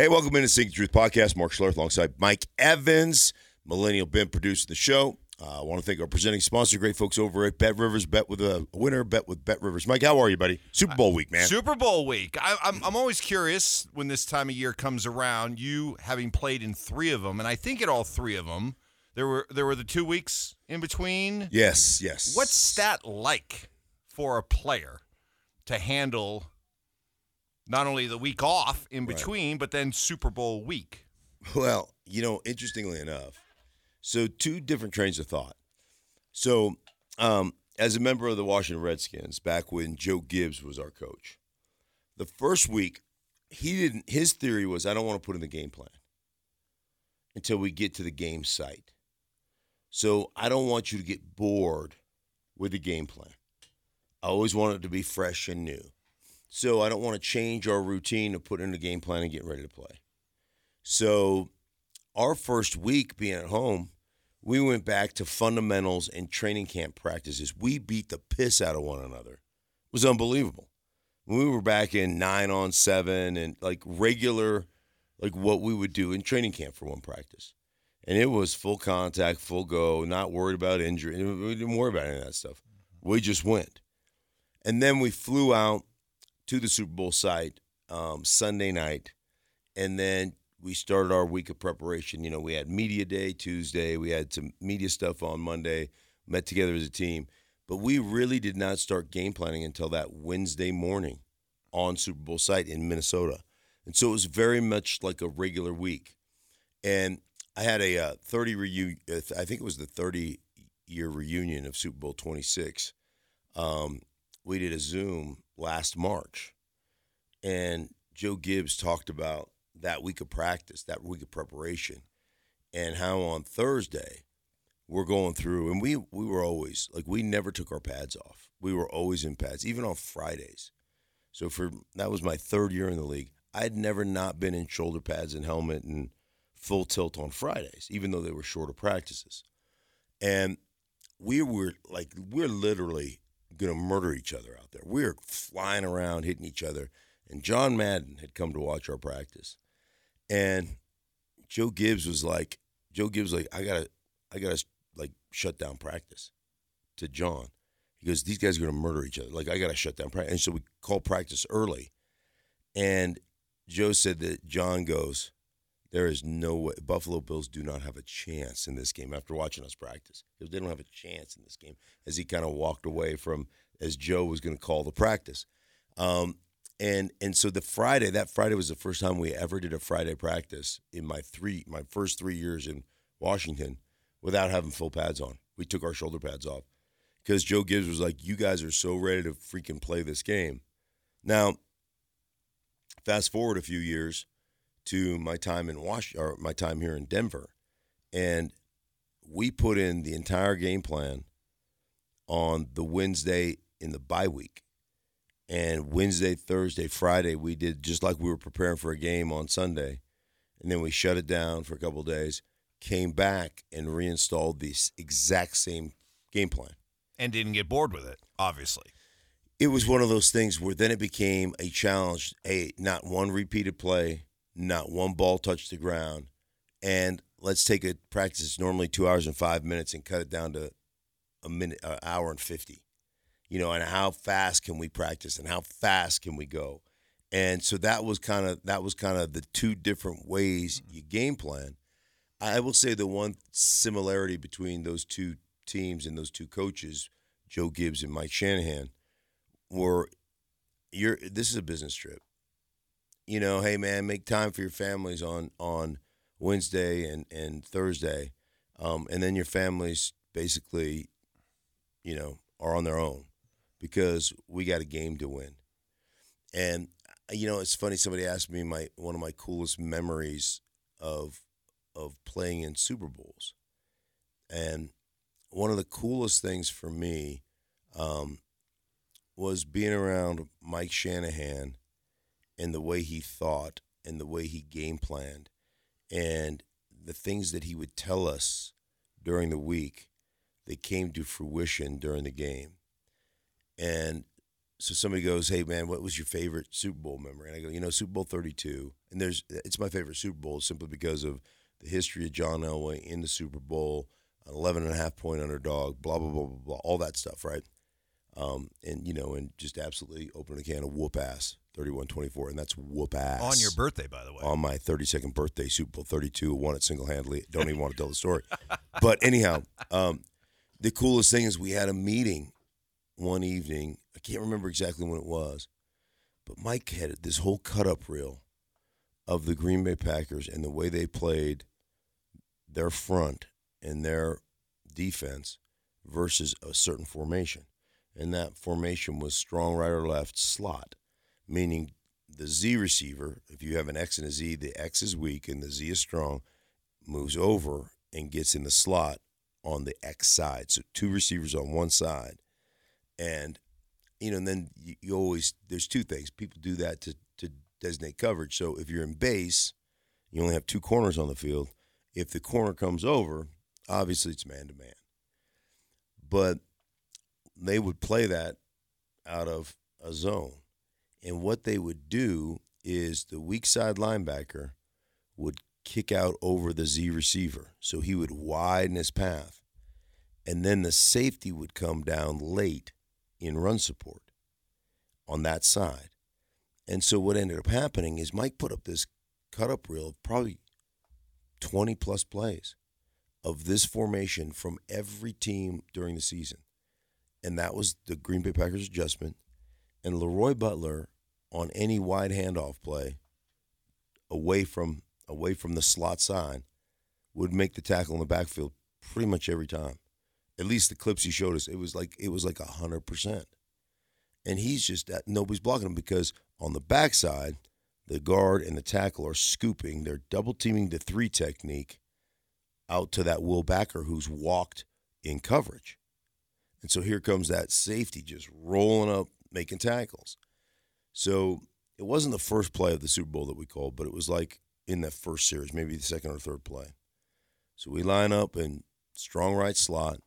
Hey, welcome into Stinky Truth Podcast. Mark Schlereth alongside Mike Evans, Millennial Ben producing the show. Uh, I want to thank our presenting sponsor, great folks over at Bet Rivers. Bet with a winner, bet with Bet Rivers. Mike, how are you, buddy? Super Bowl week, man. Super Bowl week. I, I'm, I'm always curious when this time of year comes around. You having played in three of them, and I think at all three of them, there were there were the two weeks in between. Yes, yes. What's that like for a player to handle not only the week off in Right. between, but then Super Bowl week? Well, you know, interestingly enough, so two different trains of thought. So, um, as a member of the Washington Redskins, back when Joe Gibbs was our coach, the first week, he didn't. His theory was, I don't want to put in the game plan until we get to the game site. So I don't want you to get bored with the game plan. I always want it to be fresh and new. So I don't want to change our routine of putting in the game plan and getting ready to play. So, our first week being at home, we went back to fundamentals and training camp practices. We beat the piss out of one another. It was unbelievable. We were back in nine on seven and like regular, like what we would do in training camp for one practice. And it was full contact, full go, not worried about injury. We didn't worry about any of that stuff. We just went. And then we flew out to the Super Bowl site um, Sunday night. And then we started our week of preparation. You know, we had media day Tuesday, we had some media stuff on Monday, met together as a team, but we really did not start game planning until that Wednesday morning on Super Bowl site in Minnesota. And so it was very much like a regular week. And I had a uh, 30 reunion, I think it was the 30 year reunion of Super Bowl 26. Um, we did a Zoom last March, and Joe Gibbs talked about that week of practice, that week of preparation, and how on Thursday we're going through, and we we were always like we never took our pads off. We were always in pads, even on Fridays. So for that was my third year in the league. I had never not been in shoulder pads and helmet and full tilt on Fridays, even though they were shorter practices. And we were like, we're literally going to murder each other out there. We were flying around, hitting each other. And John Madden had come to watch our practice. And Joe Gibbs was like, Joe Gibbs like, I gotta, I gotta like shut down practice to John. He goes, these guys are gonna murder each other. Like I gotta shut down practice. And so we called practice early. And Joe said that John goes, there is no way Buffalo Bills do not have a chance in this game after watching us practice. He They don't have a chance in this game as he kind of walked away from as Joe was going to call the practice. Um, and and so the Friday, that Friday was the first time we ever did a Friday practice in my three my first three years in Washington without having full pads on. We took our shoulder pads off because Joe Gibbs was like, "You guys are so ready to freaking play this game." Now, fast forward a few years to my time in Wash or my time here in Denver, and we put in the entire game plan on the Wednesday in the bye week. And Wednesday, Thursday, Friday, we did just like we were preparing for a game on Sunday. And then we shut it down for a couple of days, came back and reinstalled the exact same game plan. And didn't get bored with it, obviously. It was one of those things where then it became a challenge. Hey, not one repeated play, not one ball touched the ground. And let's take a practice that's normally two hours and five minutes and cut it down to a minute, an hour and 50 you know, and how fast can we practice and how fast can we go? And so that was kind of that was kind of the two different ways mm-hmm. you game plan. I will say the one similarity between those two teams and those two coaches, Joe Gibbs and Mike Shanahan, were you're this is a business trip. You know, hey man, make time for your families on on Wednesday and and Thursday, um, and then your families basically, you know, are on their own because we got a game to win. And uh, you know, it's funny. Somebody asked me my one of my coolest memories of of playing in Super Bowls, and one of the coolest things for me um, was being around Mike Shanahan and the way he thought and the way he game planned and the things that he would tell us during the week that came to fruition during the game. And so somebody goes, "Hey man, what was your favorite Super Bowl memory?" And I go, "You know, Super Bowl 32." And there's it's my favorite Super Bowl simply because of the history of John Elway in the Super Bowl, an 11 and a half point underdog, blah blah blah blah blah, all that stuff, right? Um, and you know, and just absolutely open a can of whoop ass, 31-24, and that's whoop ass On your birthday, by the way. on my 32nd birthday, Super Bowl 32, won it single handedly. Don't even want to tell the story. But anyhow, um, the coolest thing is we had a meeting one evening. I can't remember exactly when it was, but Mike had this whole cut up reel of the Green Bay Packers and the way they played their front and their defense versus a certain formation. And that formation was strong right or left slot, meaning the Z receiver, if you have an X and a Z, the X is weak and the Z is strong, moves over and gets in the slot on the X side. So two receivers on one side. And, you know, and then you, you always, there's two things. People do that to, to designate coverage. So if you're in base, you only have two corners on the field. If the corner comes over, obviously it's man to man. But they would play that out of a zone. And what they would do is the weak side linebacker would kick out over the Z receiver. So he would widen his path. And then the safety would come down late in run support on that side. And so what ended up happening is Mike put up this cut up reel of probably 20 plus plays of this formation from every team during the season. And that was the Green Bay Packers adjustment. And LeRoy Butler on any wide handoff play away from away from the slot side would make the tackle in the backfield pretty much every time. At least the clips he showed us, it was like it was like hundred percent. And he's just that nobody's blocking him because on the backside, the guard and the tackle are scooping. They're double teaming the three technique out to that Will Backer who's walked in coverage. And so here comes that safety just rolling up, making tackles. So it wasn't the first play of the Super Bowl that we called, but it was like in the first series, maybe the second or third play. So we line up in strong right slot.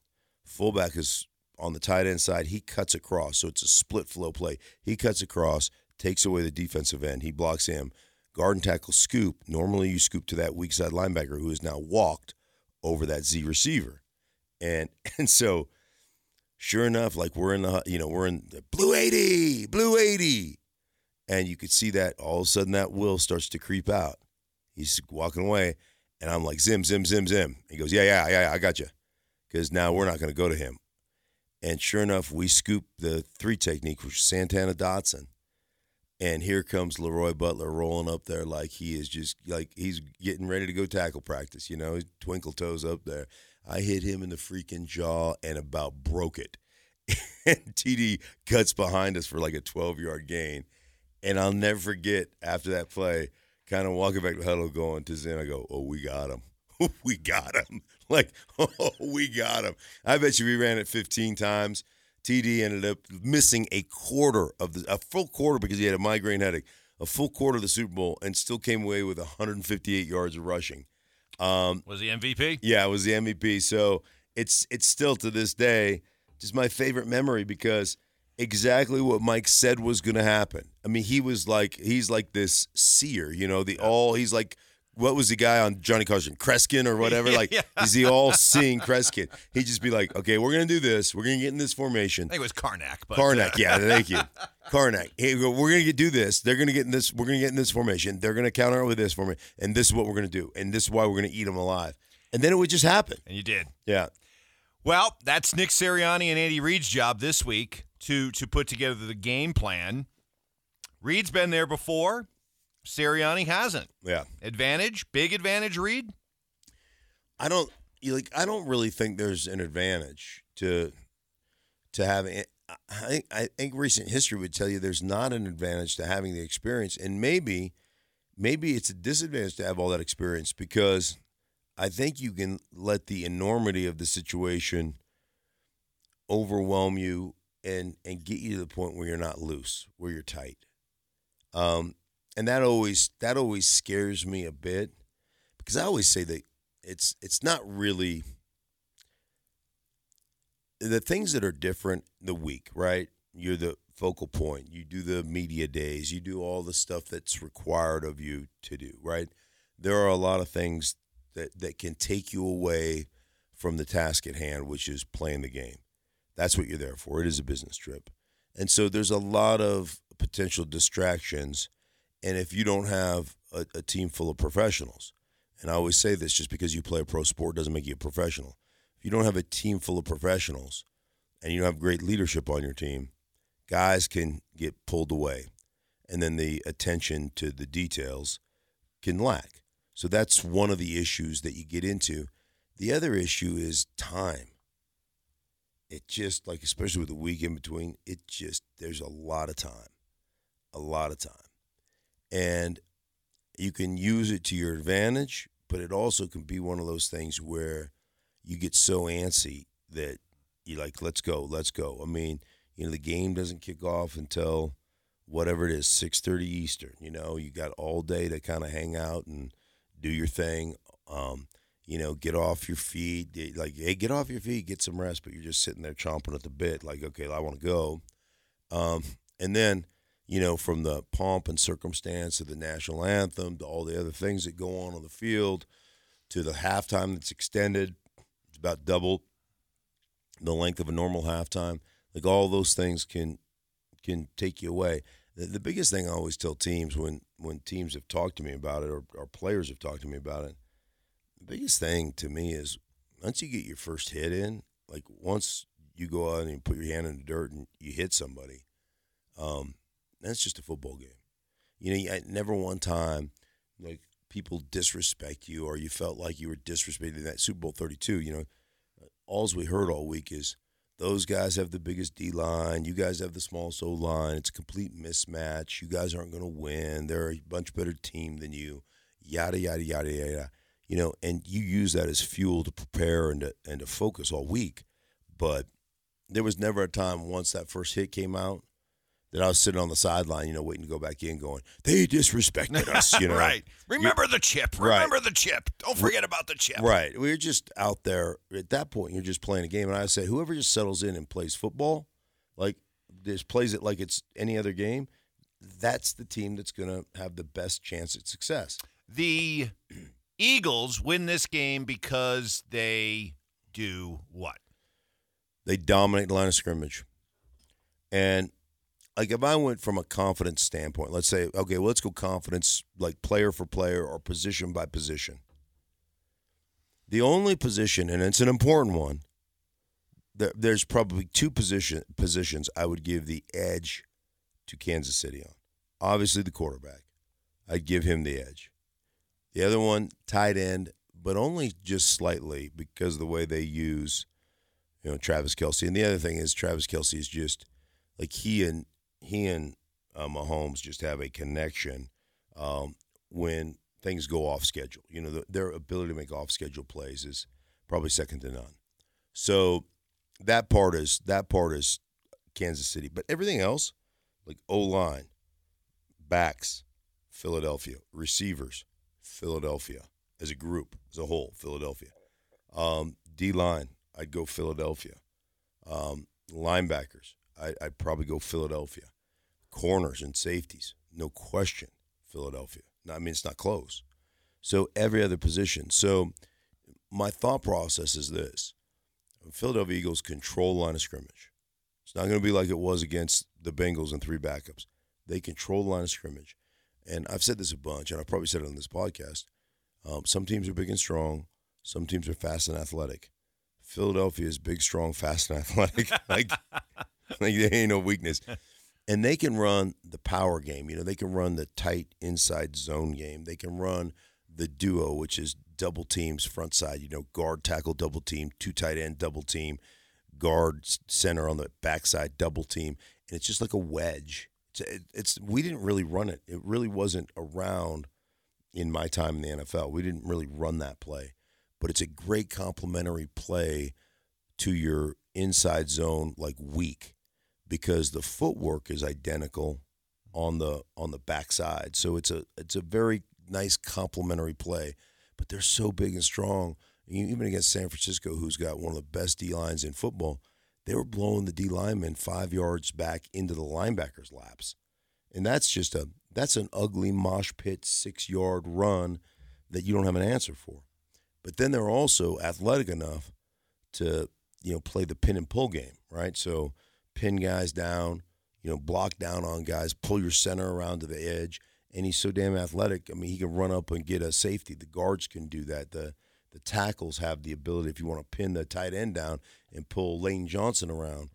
Fullback is on the tight end side. He cuts across. So it's a split flow play. He cuts across, takes away the defensive end. He blocks him. Guard and tackle scoop. Normally you scoop to that weak side linebacker who has now walked over that Z receiver. And and so sure enough, like we're in the you know, we're in the blue 80, blue 80. And you could see that all of a sudden that will starts to creep out. He's walking away, and I'm like, Zim, Zim, Zim, Zim. He goes, Yeah, yeah, yeah, I got you. Because now we're not going to go to him. And sure enough, we scoop the three technique, is Santana Dotson. And here comes LeRoy Butler rolling up there like he is just like he's getting ready to go tackle practice. You know, twinkle toes up there. I hit him in the freaking jaw and about broke it. and TD cuts behind us for like a 12 yard gain. And I'll never forget after that play, kind of walking back to the huddle going to Zim, I go, Oh, we got him. we got him. Like, oh, we got him. I bet you we ran it 15 times. TD ended up missing a quarter of the, a full quarter because he had a migraine headache, a full quarter of the Super Bowl and still came away with 158 yards of rushing. Um, Was he MVP? yeah, it was the MVP. So it's it's still to this day just my favorite memory because exactly what Mike said was going to happen. I mean, he was like he's like this seer, you know, the all he's like what was the guy on Johnny Carson, Kreskin or whatever? Like yeah. he's the all seeing Kreskin. He'd just be like, okay, we're gonna do this. We're gonna get in this formation. I think it was Carnac. But, Carnac, uh, yeah, thank you. Carnac. Hey, we're going to do this. They're going to get in this. We're going to get in this formation. They're going to counter it with this formation, and this is what we're going to do, and this is why we're going to eat them alive. And then it would just happen. And you did. Yeah. Well, that's Nick Sirianni and Andy Reid's job this week to to put together the game plan. Reid's been there before. Sirianni hasn't. Yeah. Advantage, big advantage, Reid. I don't like. I don't really think there's an advantage to to having. I think I think recent history would tell you there's not an advantage to having the experience, and maybe maybe it's a disadvantage to have all that experience because I think you can let the enormity of the situation overwhelm you and and get you to the point where you're not loose, where you're tight. Um, and that always that always scares me a bit because I always say that it's it's not really the things that are different the week, right? You're the focal point. You do the media days. You do all the stuff that's required of you to do. Right. There are a lot of things that that can take you away from the task at hand, which is playing the game. That's what you're there for. It is a business trip. And so there's a lot of potential distractions. And if you don't have a, a, team full of professionals, and I always say this just because you play a pro sport doesn't make you a professional. If you don't have a team full of professionals and you don't have great leadership on your team, guys can get pulled away. And then the attention to the details can lack. So that's one of the issues that you get into. The other issue is time it just like especially with the week in between, it just there's a lot of time, a lot of time, and you can use it to your advantage, but it also can be one of those things where you get so antsy that you're like let's go, let's go. I mean, you know, the game doesn't kick off until whatever it is, six thirty Eastern. You know, you got all day to kind of hang out and do your thing. Um, you know, get off your feet. Like, hey, get off your feet, get some rest. But you're just sitting there chomping at the bit, like, okay, I want to go. Um, and then, you know, from the pomp and circumstance of the national anthem to all the other things that go on on the field to the halftime that's extended, it's about double the length of a normal halftime. Like all those things can can take you away. The, the biggest thing I always tell teams when when teams have talked to me about it or, or players have talked to me about it the biggest thing to me is once you get your first hit in, like once you go out and you put your hand in the dirt and you hit somebody, um, that's just a football game. You know, never one time like people disrespect you or you felt like you were disrespected in that Super Bowl 32. You know, alls we heard all week is those guys have the biggest D line. You guys have the smallest O line. It's a complete mismatch. You guys aren't going to win. They're a much better team than you. Yada yada yada yada you know, and you use that as fuel to prepare and to, and to focus all week. But there was never a time once that first hit came out that I was sitting on the sideline, you know, waiting to go back in, going, "They disrespected us," you know. right. Remember the chip. Remember right. the chip. Don't forget about the chip. Right. We were just out there at that point. You're just playing a game, and I said, whoever just settles in and plays football, like just plays it like it's any other game, that's the team that's going to have the best chance at success. The Eagles win this game because they do what? They dominate the line of scrimmage. And like if I went from a confidence standpoint, let's say, okay, well, let's go confidence like player for player or position by position. The only position, and it's an important one, there, there's probably two position positions I would give the edge to Kansas City on. Obviously, the quarterback. I'd give him the edge. The other one, tight end, but only just slightly because the way they use, you know, Travis Kelce. And the other thing is Travis Kelce is just like he and he and uh, Mahomes just have a connection um, when things go off schedule. You know, the, their ability to make off schedule plays is probably second to none. So that part is that part is Kansas City, but everything else, like O line, backs, Philadelphia, receivers, Philadelphia as a group, as a whole, Philadelphia. Um, D line, I'd go Philadelphia. Um, linebackers, I, I'd probably go Philadelphia. Corners and safeties, no question, Philadelphia. I mean, it's not close. So every other position. So my thought process is this: Philadelphia Eagles control line of scrimmage. It's not going to be like it was against the Bengals and three backups. They control the line of scrimmage and I've said this a bunch, and I've probably said it on this podcast. Um, some teams are big and strong. Some teams are fast and athletic. Philadelphia is big, strong, fast, and athletic. like, like there ain't no weakness. And they can run the power game. You know, they can run the tight inside zone game. They can run the duo, which is double teams front side. You know, guard tackle double team, two tight end double team, guard center on the backside double team, and it's just like a wedge it's we didn't really run it. It really wasn't around in my time in the NFL. We didn't really run that play, but it's a great complementary play to your inside zone like weak because the footwork is identical on the on the backside. So it's a it's a very nice complementary play, but they're so big and strong. Even against San Francisco, who's got one of the best D lines in football, they were blowing the D lineman five yards back into the linebackers' laps. And that's just a that's an ugly mosh pit six yard run that you don't have an answer for. But then they're also athletic enough to, you know, play the pin and pull game, right? So pin guys down, you know, block down on guys, pull your center around to the edge. And he's so damn athletic. I mean, he can run up and get a safety. The guards can do that. The the tackles have the ability, if you want to pin the tight end down and pull Lane Johnson around,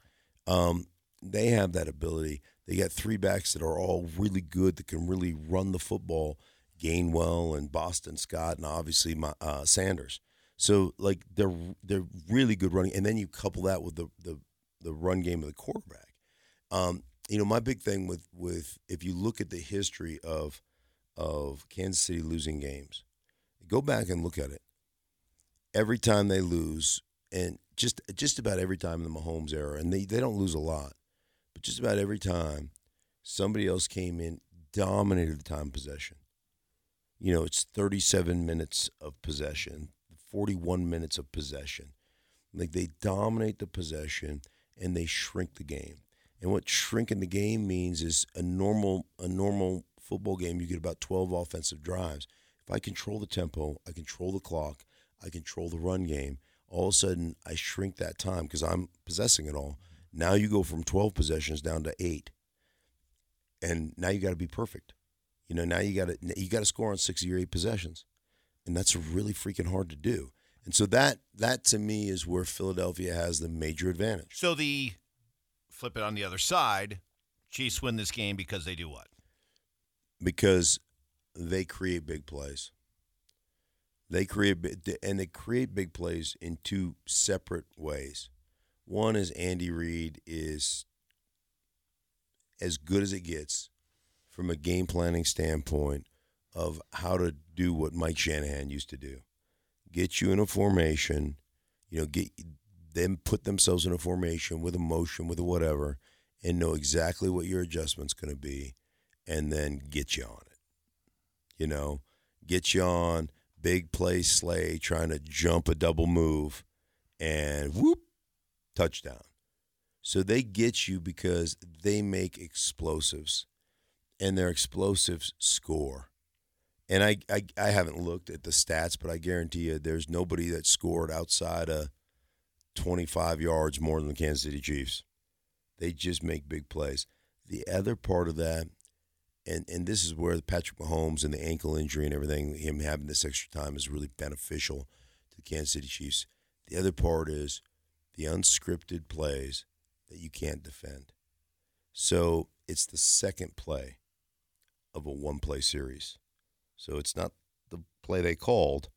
um, they have that ability. They got three backs that are all really good that can really run the football. Gainwell and Boston Scott and obviously my, uh, Sanders. So like they're they're really good running, and then you couple that with the the, the run game of the quarterback. Um, you know, my big thing with with if you look at the history of of Kansas City losing games, go back and look at it every time they lose, and just just about every time in the Mahomes era, and they, they don't lose a lot, but just about every time somebody else came in, dominated the time possession. You know, it's 37 minutes of possession, 41 minutes of possession. Like they dominate the possession and they shrink the game. And what shrinking the game means is a normal a normal football game you get about 12 offensive drives. If I control the tempo, I control the clock, I control the run game. All of a sudden, I shrink that time because I'm possessing it all. Now you go from 12 possessions down to eight, and now you got to be perfect. You know, now you got to you got to score on six or eight possessions, and that's really freaking hard to do. And so that that to me is where Philadelphia has the major advantage. So the flip it on the other side, Chiefs win this game because they do what? Because they create big plays. They create and they create big plays in two separate ways. One is Andy Reid is as good as it gets from a game planning standpoint of how to do what Mike Shanahan used to do. Get you in a formation, you know, get them put themselves in a formation with a motion, with a whatever, and know exactly what your adjustment's going to be, and then get you on it. You know, get you on big play Slay trying to jump a double move and whoop, touchdown. So they get you because they make explosives and their explosives score. And I, I, I haven't looked at the stats, but I guarantee you there's nobody that scored outside of 25 yards more than the Kansas City Chiefs. They just make big plays. The other part of that and and this is where Patrick Mahomes and the ankle injury and everything, him having this extra time is really beneficial to the Kansas City Chiefs. The other part is the unscripted plays that you can't defend. So it's the second play of a one play series. So it's not the play they called,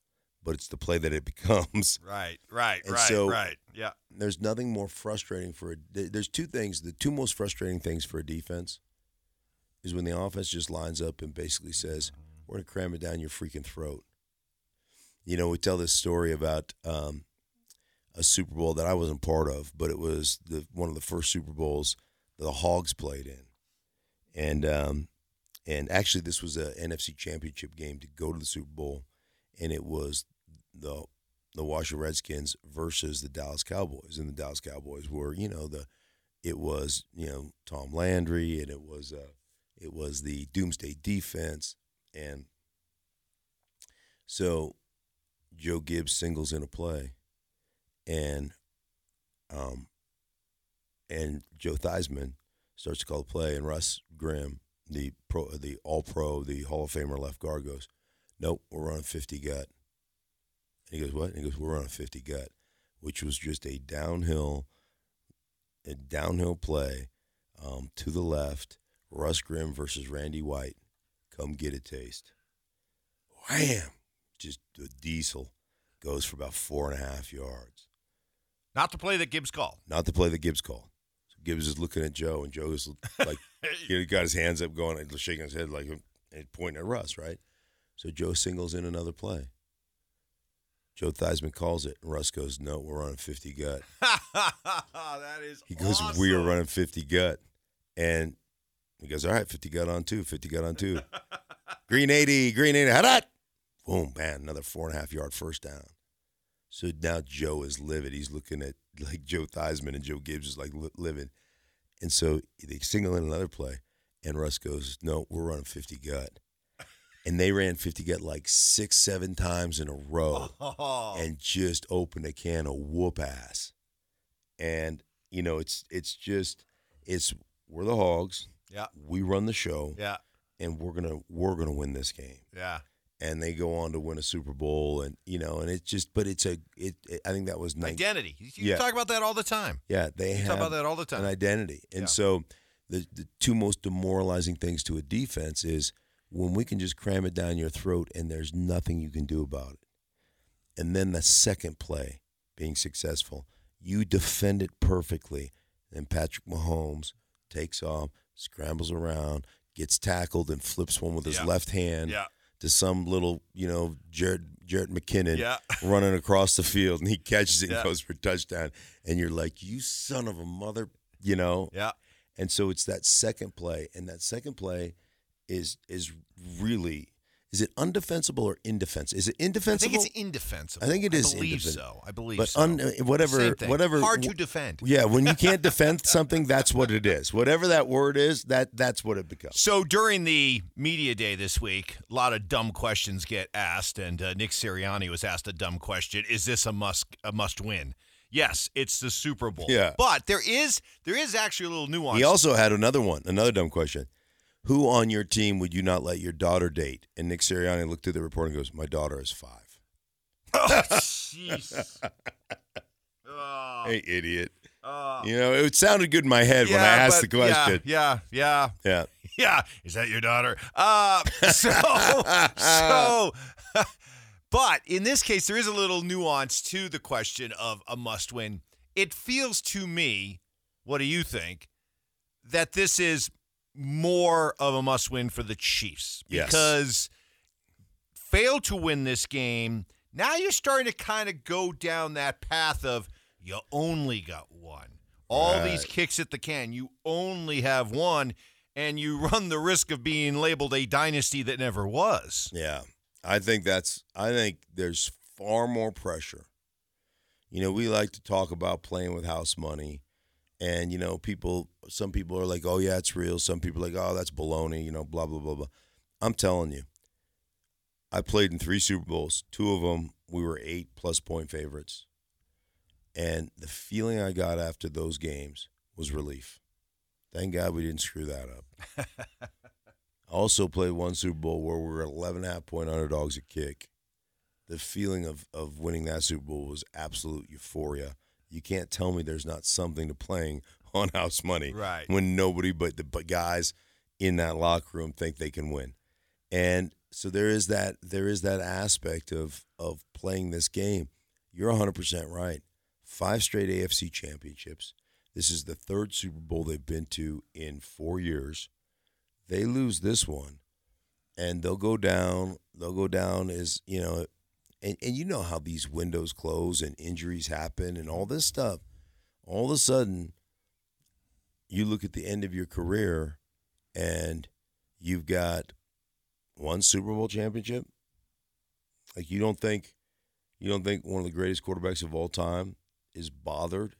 but it's the play that it becomes. Right, right, And right, so- right. Yeah. There's nothing more frustrating for a. There's two things. The two most frustrating things for a defense is when the offense just lines up and basically says, "We're going to cram it down your freaking throat." You know, we tell this story about um, a Super Bowl that I wasn't part of, but it was the one of the first Super Bowls the Hogs played in, and um, and actually this was a NFC Championship game to go to the Super Bowl, and it was the the Washington Redskins versus the Dallas Cowboys, and the Dallas Cowboys were you know the it was you know Tom Landry, and it was uh, it was the Doomsday defense, and so Joe Gibbs singles in a play, and um, and Joe Theismann starts to call the play, and Russ Grimm, the pro, the All Pro, the Hall of Famer left guard, goes, "Nope, we're running fifty gut." And he goes, "What?" And he goes, "We're running fifty gut," which was just a downhill, a downhill play um, to the left. Russ Grimm versus Randy White. Come get a taste. Wham! Just the diesel goes for about four and a half yards. Not the play that Gibbs called. Not the play that Gibbs called. Gibbs is looking at Joe, and Joe is like, he got his hands up, going, and shaking his head like and pointing at Russ, right? So Joe singles in another play. Joe Theismann calls it, and Russ goes, "No, we're running 50 gut." that is He goes, awesome. "We are running 50 gut," and he goes, "All right, 50 gut on two, 50 gut on two, green 80, green 80, how that?" Boom, man, another four and a half yard first down. So now Joe is livid. He's looking at like Joe Theismann and Joe Gibbs is like li- livid. And so they single in another play, and Russ goes, "No, we're running 50 gut." And they ran 50 gut like six, seven times in a row Oh. and just opened a can of whoop ass. And you know, it's it's just it's we're the Hogs. Yeah. We run the show, Yeah. and we're gonna we're gonna win this game. Yeah. And they go on to win a Super Bowl, and you know, and it's just, but it's a, it. it I think that was nice. Identity. You, Yeah. talk about that all the time. Yeah, they talk about that all the an time. identity, and Yeah. so the the two most demoralizing things to a defense is when we can just cram it down your throat, and there's nothing you can do about it. And then the second play being successful, you defend it perfectly, and Patrick Mahomes takes off, scrambles around, gets tackled, and flips one with his Yeah. left hand yeah. To some little, you know, Jared Jarrett McKinnon Yeah. running across the field, and he catches it Yeah. and goes for a touchdown, and you're like, you son of a mother, you know. Yeah. And so it's that second play, and that second play is is really is it undefensible or indefensible? Is it indefensible? I think it's indefensible. I think it is I believe so. I believe but so. un, whatever, Same thing. whatever. Hard to defend. Yeah, when you can't defend something, that's what it is. Whatever that word is, that that's what it becomes. So during the media day this week, a lot of dumb questions get asked, and uh, Nick Sirianni was asked a dumb question: Is this a must a must win? Yes, it's the Super Bowl. Yeah. but there is there is actually a little nuance. He also had another one, another dumb question. Who on your team would you not let your daughter date? And Nick Sirianni looked through the report and goes, "My daughter is five. oh, jeez. Oh, Hey, idiot. oh. You know, it sounded good in my head when I Yeah, asked the question. Yeah, yeah, Yeah. yeah. Is that your daughter? Uh, so, so, but in this case, there is a little nuance to the question of a must win. It feels to me, what do you think, that this is more of a must win for the Chiefs Yes. because fail to win this game. Now you're starting to kind of go down that path of you only got one. All these kicks at the can, you only have one, and you run the risk of being labeled a dynasty that never was. Yeah. I think that's I think there's far more pressure. You know, we like to talk about playing with house money. And, you know, people some people are like, Oh yeah, it's real. Some people are like, Oh, that's baloney, you know, blah, blah, blah, blah. I'm telling you, I played in three Super Bowls. Two of them we were eight plus point favorites. And the feeling I got after those games was relief. Thank God we didn't screw that up. I also played one Super Bowl where we were 11 and a half point underdogs a kick. The feeling of, of winning that Super Bowl was absolute euphoria. You can't tell me there's not something to playing on house money Right. when nobody but the but guys in that locker room think they can win. And so there is that there is that aspect of of playing this game. You're 100% right. Five straight AFC championships. This is the third Super Bowl they've been to in 4 years. They lose this one and they'll go down, they'll go down as, you know, and, and you know how these windows close and injuries happen and all this stuff. All of a sudden, you look at the end of your career and you've got one Super Bowl championship. Like you don't think you don't think one of the greatest quarterbacks of all time is bothered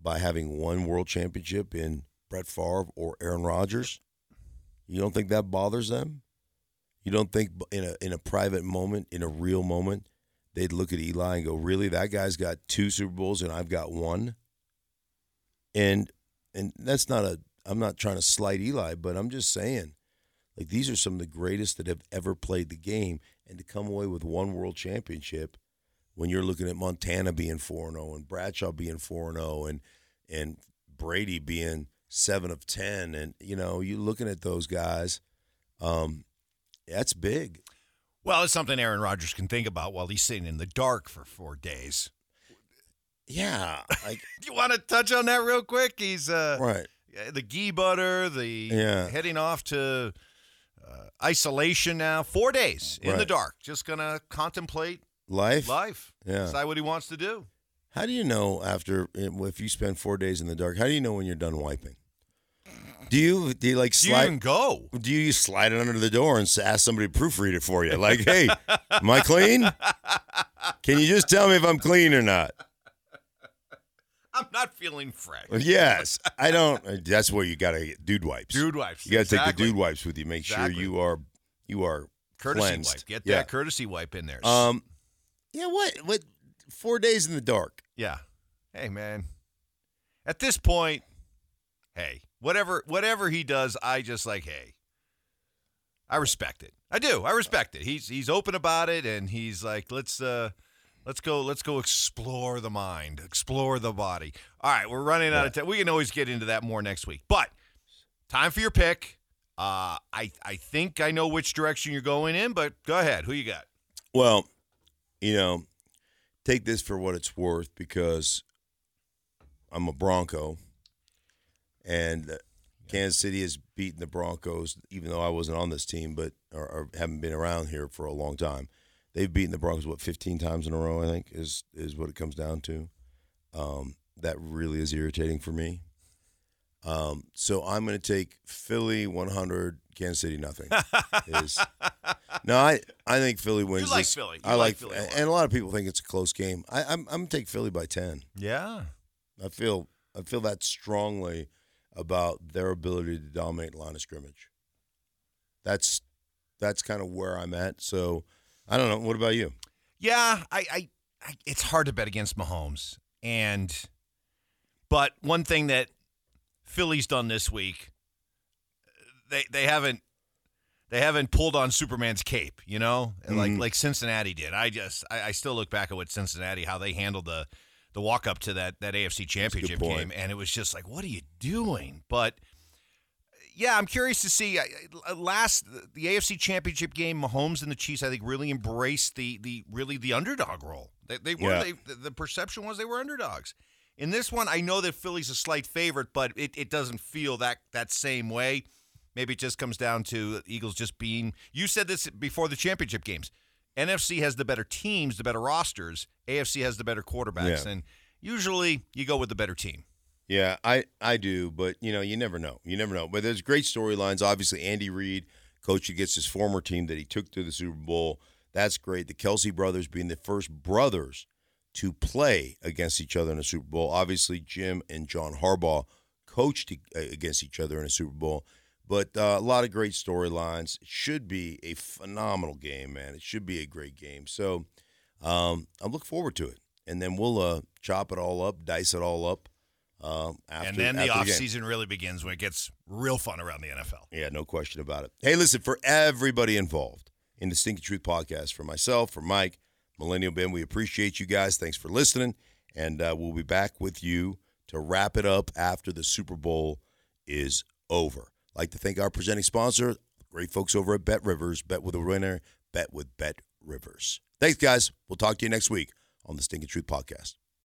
by having one world championship in Brett Favre or Aaron Rodgers? You don't think that bothers them? You don't think in a in a private moment, in a real moment, they'd look at Eli and go, "Really? That guy's got two Super Bowls and I've got one?" And and that's not a I'm not trying to slight Eli, but I'm just saying like these are some of the greatest that have ever played the game and to come away with one world championship when you're looking at Montana being 4 0 and Bradshaw being 4 0 and and Brady being 7 of 10 and you know, you're looking at those guys um that's big. Well, it's something Aaron Rodgers can think about while he's sitting in the dark for four days. Yeah, like Do you want to touch on that real quick? He's uh, right. the ghee butter, the Yeah. heading off to uh, isolation now. Four days in the dark, just gonna contemplate Life. life. Yeah. Decide what he wants to do. How do you know after if you spend 4 days in the dark, how do you know when you're done wiping? Do you do you like Do you slide even go? do you slide it under the door and ask somebody to proofread it for you? Like, hey, am I clean? Can you just tell me if I'm clean or not? I'm not feeling fresh. Yes, I don't. That's where you got to get dude wipes. Dude wipes. you got to take the dude wipes with you. Make Exactly. sure you are you are courtesy cleansed. wipe. Get yeah. that courtesy wipe in there. Um, yeah. What? What? Four days in the dark. yeah. Hey man. At this point, hey, whatever whatever he does, I just like, hey. I respect it. I do. I respect it. He's he's open about it and he's like, let's uh let's go let's go explore the mind, explore the body. All right, we're running out of time. We can always get into that more next week. But time for your pick. Uh I I think I know which direction you're going in, but go ahead. Who you got? Well, you know, take this for what it's worth because I'm a Bronco, and uh, Kansas City has beaten the Broncos, even though I wasn't on this team, but or, or haven't been around here for a long time. They've beaten the Broncos what 15 times in a row. I think is is what it comes down to. Um, that really is irritating for me. Um, so I'm going to take Philly 100, Kansas City nothing. is no, I I think Philly wins. You like this. Philly. You I like Philly and a lot of people think it's a close game. I, I'm I'm gonna take Philly by ten. Yeah. I feel I feel that strongly about their ability to dominate line of scrimmage. That's that's kind of where I'm at. So I don't know. What about you? Yeah, I, I, I it's hard to bet against Mahomes. And but one thing that Philly's done this week, they they haven't they haven't pulled on Superman's cape, you know, like Mhm. like Cincinnati did. I just I, I still look back at what Cincinnati how they handled the the walk up to that that AFC Championship game, and it was just like, what are you doing? But yeah, I'm curious to see. Last the AFC Championship game, Mahomes and the Chiefs, I think, really embraced the the really the underdog role. They, they were Yeah. they, the- the perception was they were underdogs. In this one, I know that Philly's a slight favorite, but it, it doesn't feel that that same way. Maybe it just comes down to Eagles just being. You said this before the championship games. NFC has the better teams, the better rosters. AFC has the better quarterbacks, Yeah. and usually you go with the better team. Yeah, I I do, but you know, you never know. You never know. But there's great storylines. Obviously, Andy Reid, coach against his former team that he took to the Super Bowl. That's great. The Kelce brothers being the first brothers to play against each other in a Super Bowl. Obviously, Jim and John Harbaugh coached against each other in a Super Bowl. But uh, a lot of great storylines. It should be a phenomenal game, man. It should be a great game. So um, I'm looking forward to it. And then we'll uh, chop it all up, dice it all up. Um, after, and then the offseason really begins when it gets real fun around the NFL. Yeah, no question about it. Hey, listen, for everybody involved in the Stinky Truth podcast, for myself, for Mike, Millennial Ben, we appreciate you guys. Thanks for listening. And uh, we'll be back with you to wrap it up after the Super Bowl is over. Like to thank our presenting sponsor, great folks over at Bet Rivers. Bet with a winner, bet with Bet Rivers. Thanks, guys. We'll talk to you next week on the Stinky Truth podcast.